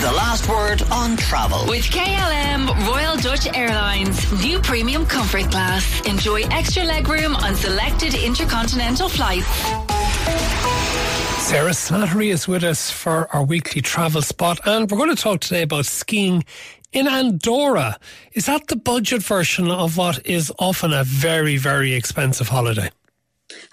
The last word on travel. With KLM Royal Dutch Airlines, new premium comfort class. Enjoy extra legroom on selected intercontinental flights. Sarah Slattery is with us for our weekly travel spot, and we're going to talk today about skiing in Andorra. Is that the budget version of what is often a very, very expensive holiday?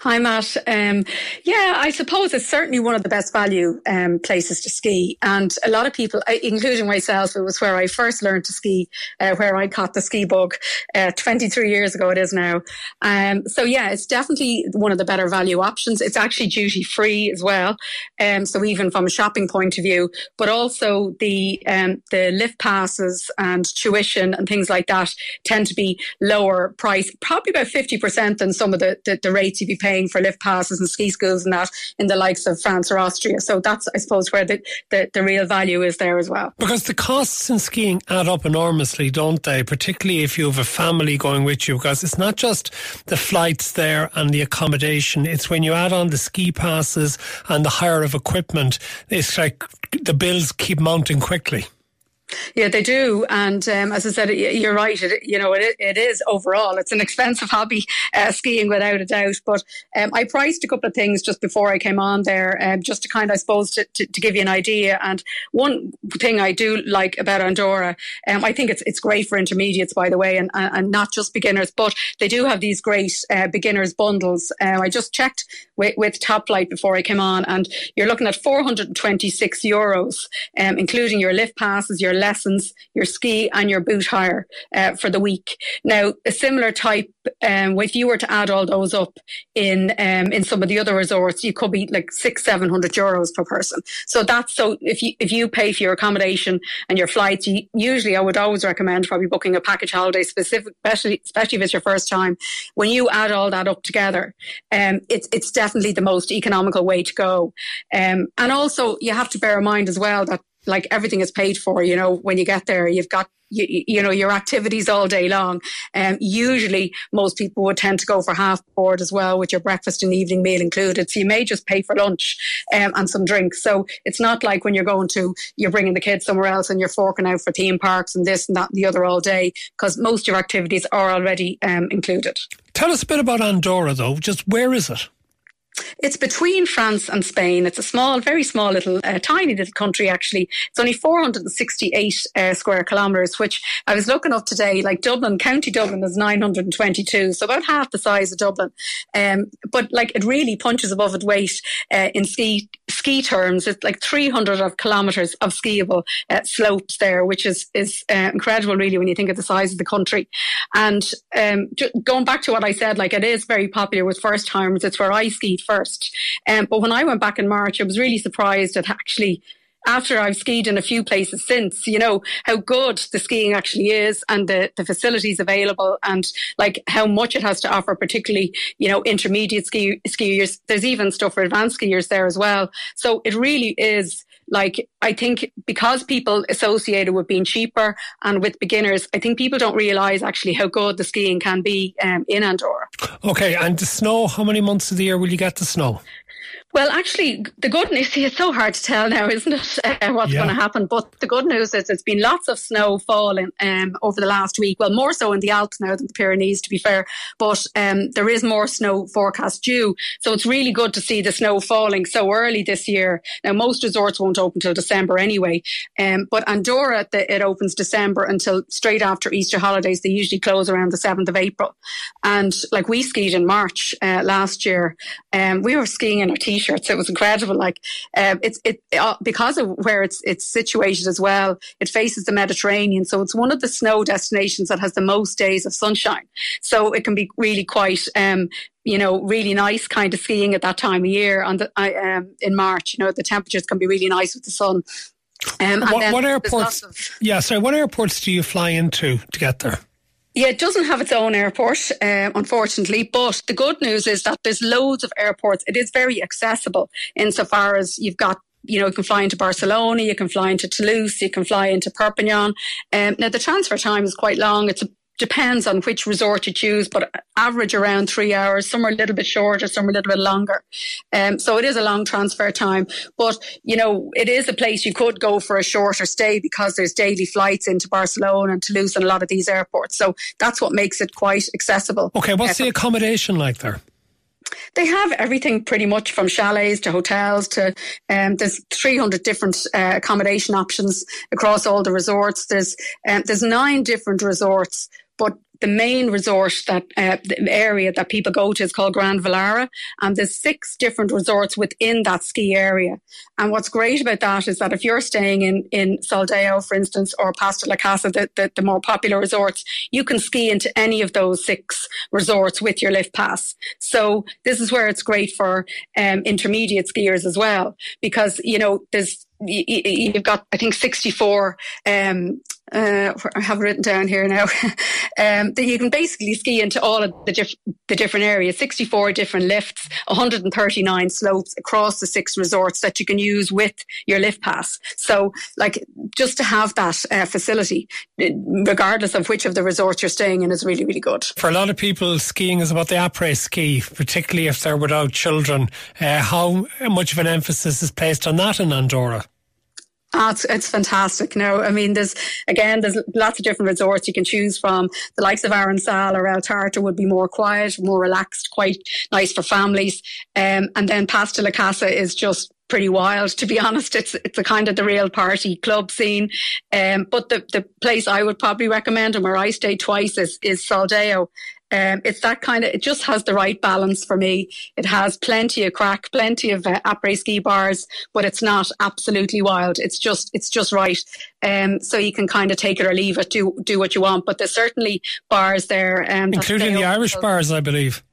Hi, Matt. Um, yeah, I suppose it's certainly one of the best value um, places to ski. And a lot of people, including myself, it was where I first learned to ski, uh, where I caught the ski bug uh, 23 years ago, it is now. Um, so, yeah, it's definitely one of the better value options. It's actually duty free as well. Um, so, even from a shopping point of view, but also the, um, the lift passes and tuition and things like that tend to be lower price, probably about 50% than some of the, the, the rates be paying for lift passes and ski schools and that in the likes of France or Austria. So that's, I suppose, where the, the, the real value is there as well. Because the costs in skiing add up enormously, don't they? Particularly if you have a family going with you, because it's not just the flights there and the accommodation, it's when you add on the ski passes and the hire of equipment, it's like the bills keep mounting quickly. Yeah, they do. And um, as I said, you're right. It, you know, it, it is overall, it's an expensive hobby, uh, skiing without a doubt. But um, I priced a couple of things just before I came on there, um, just to kind of, I suppose, to, to, to, give you an idea. And one thing I do like about Andorra, um, I think it's it's great for intermediates, by the way, and, and not just beginners, but they do have these great uh, beginners bundles. Uh, I just checked with, with Top Flight before I came on, and you're looking at 426 euros, um, including your lift passes, your lessons, your ski, and your boot hire uh, for the week. Now, a similar type, um, if you were to add all those up in um, in some of the other resorts, you could be like six, seven hundred euros per person. So that's so if you if you pay for your accommodation and your flights, you, usually I would always recommend probably booking a package holiday specific, especially especially if it's your first time. When you add all that up together, um, it's it's definitely the most economical way to go. Um, and also you have to bear in mind as well that like everything is paid for. You know, when you get there, you've got you, you know your activities all day long. Um, usually, most people would tend to go for half board as well, with your breakfast and evening meal included. So you may just pay for lunch um, and some drinks. So it's not like when you're going to you're bringing the kids somewhere else and you're forking out for theme parks and this and that and the other all day because most of your activities are already um, included. Tell us a bit about Andorra, though. Just where is it? It's between France and Spain. It's a small, very small little, uh, tiny little country actually. It's only 468 uh, square kilometres, which I was looking up today, like Dublin, County Dublin is 922, so about half the size of Dublin. Um, but like it really punches above its weight uh, in ski ski terms. It's like 300 of kilometres of skiable uh, slopes there, which is is uh, incredible really when you think of the size of the country. And um, going back to what I said, like it is very popular with first timers. It's where I skied first. Um, but when I went back in March, I was really surprised at actually after I've skied in a few places since, you know, how good the skiing actually is and the, the facilities available and like how much it has to offer, particularly, you know, intermediate ski, skiers. There's even stuff for advanced skiers there as well. So it really is like, I think because people associate it with being cheaper and with beginners, I think people don't realize actually how good the skiing can be um, in Andorra. Okay. And the snow, how many months of the year will you get the snow? Well, actually, the good news, see, it's so hard to tell now, isn't it, uh, what's yeah. going to happen? But the good news is it's been lots of snow falling um, over the last week. Well, more so in the Alps now than the Pyrenees, to be fair. But um, there is more snow forecast due. So it's really good to see the snow falling so early this year. Now, most resorts won't open till December anyway. Um, but Andorra, the, it opens December until straight after Easter holidays. They usually close around the 7th of April. And like we skied in March uh, last year, um, we were skiing in our t t-shirts. It was incredible. Like um, it's it uh, because of where it's it's situated as well. It faces the Mediterranean, so it's one of the snow destinations that has the most days of sunshine. So it can be really quite. Um, you know, really nice kind of skiing at that time of year. On the um, in March, you know, the temperatures can be really nice with the sun. Um, what, what airports? Of, yeah, sorry. What airports do you fly into to get there? Yeah, it doesn't have its own airport, um, unfortunately. But the good news is that there's loads of airports. It is very accessible insofar as you've got you know, you can fly into Barcelona, you can fly into Toulouse, you can fly into Perpignan. Um, now, the transfer time is quite long. It's depends on which resort you choose, but average around three hours. Some are a little bit shorter, some are a little bit longer. Um, so it is a long transfer time. But, you know, it is a place you could go for a shorter stay because there's daily flights into Barcelona and Toulouse and a lot of these airports. So that's what makes it quite accessible. Okay, what's uh, the accommodation like there? They have everything pretty much from chalets to hotels to um, there's 300 different uh, accommodation options across all the resorts. There's um, there's nine different resorts, but the main resort that uh, the area that people go to is called Grandvalira, and there's six different resorts within that ski area. And what's great about that is that if you're staying in in Soldeu, for instance, or Pas de la Casa, the, the, the more popular resorts, you can ski into any of those six resorts with your lift pass. So this is where it's great for um, intermediate skiers as well, because you know there's you've got I think 64 um, uh, I have written down here now, um, that you can basically ski into all of the, diff- the different areas, 64 different lifts, 139 slopes across the six resorts that you can use with your lift pass. So, like, just to have that uh, facility, regardless of which of the resorts you're staying in, is really, really good. For a lot of people, skiing is about the après ski, particularly if they're without children. Uh, how much of an emphasis is placed on that in Andorra? Oh, it's, it's fantastic. No, I mean, there's again, there's lots of different resorts you can choose from. The likes of Arinsal or El Tarter would be more quiet, more relaxed, quite nice for families. Um, and then Pas de la Casa is just pretty wild, to be honest. It's it's a kind of the real party club scene. Um, but the, the place I would probably recommend and where I stay twice is, is Soldeu. Um, it's that kind of, it just has the right balance for me. It has plenty of crack, plenty of uh, après ski bars, but it's not absolutely wild. It's just, it's just right. Um, so you can kind of take it or leave it, do, do what you want. But there's certainly bars there. Um, Including the Irish bars, I believe.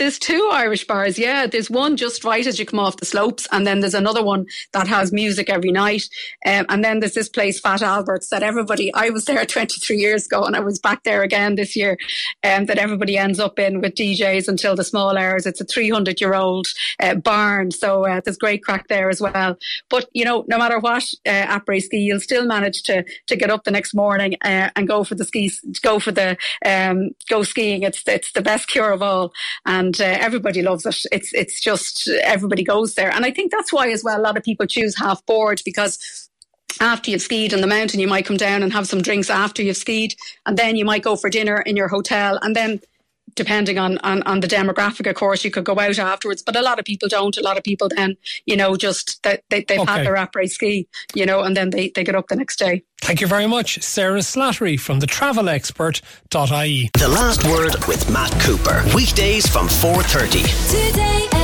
There's two Irish bars, yeah. There's one just right as you come off the slopes, and then there's another one that has music every night. Um, and then there's this place, Fat Albert's, that everybody, I was there 23 years ago and I was back there again this year, um, that everybody ends up in with DJs until the small hours. It's a 300 year old uh, barn, so uh, there's great crack there as well. But, you know, no matter what uh, après ski, you'll still manage to to get up the next morning uh, and go for the skis, go for the, um, go skiing. It's, it's the best cure of all. And and uh, everybody loves it. It's it's just everybody goes there, and I think that's why as well a lot of people choose half board because after you've skied on the mountain, you might come down and have some drinks after you've skied, and then you might go for dinner in your hotel, and then depending on, on, on the demographic, of course, you could go out afterwards. But a lot of people don't. A lot of people then, you know, just that they, they've okay. had their après ski, you know, and then they, they get up the next day. Thank you very much, Sarah Slattery from the Travel travelexpert.ie. The last word with Matt Cooper. Weekdays from 4.30. Today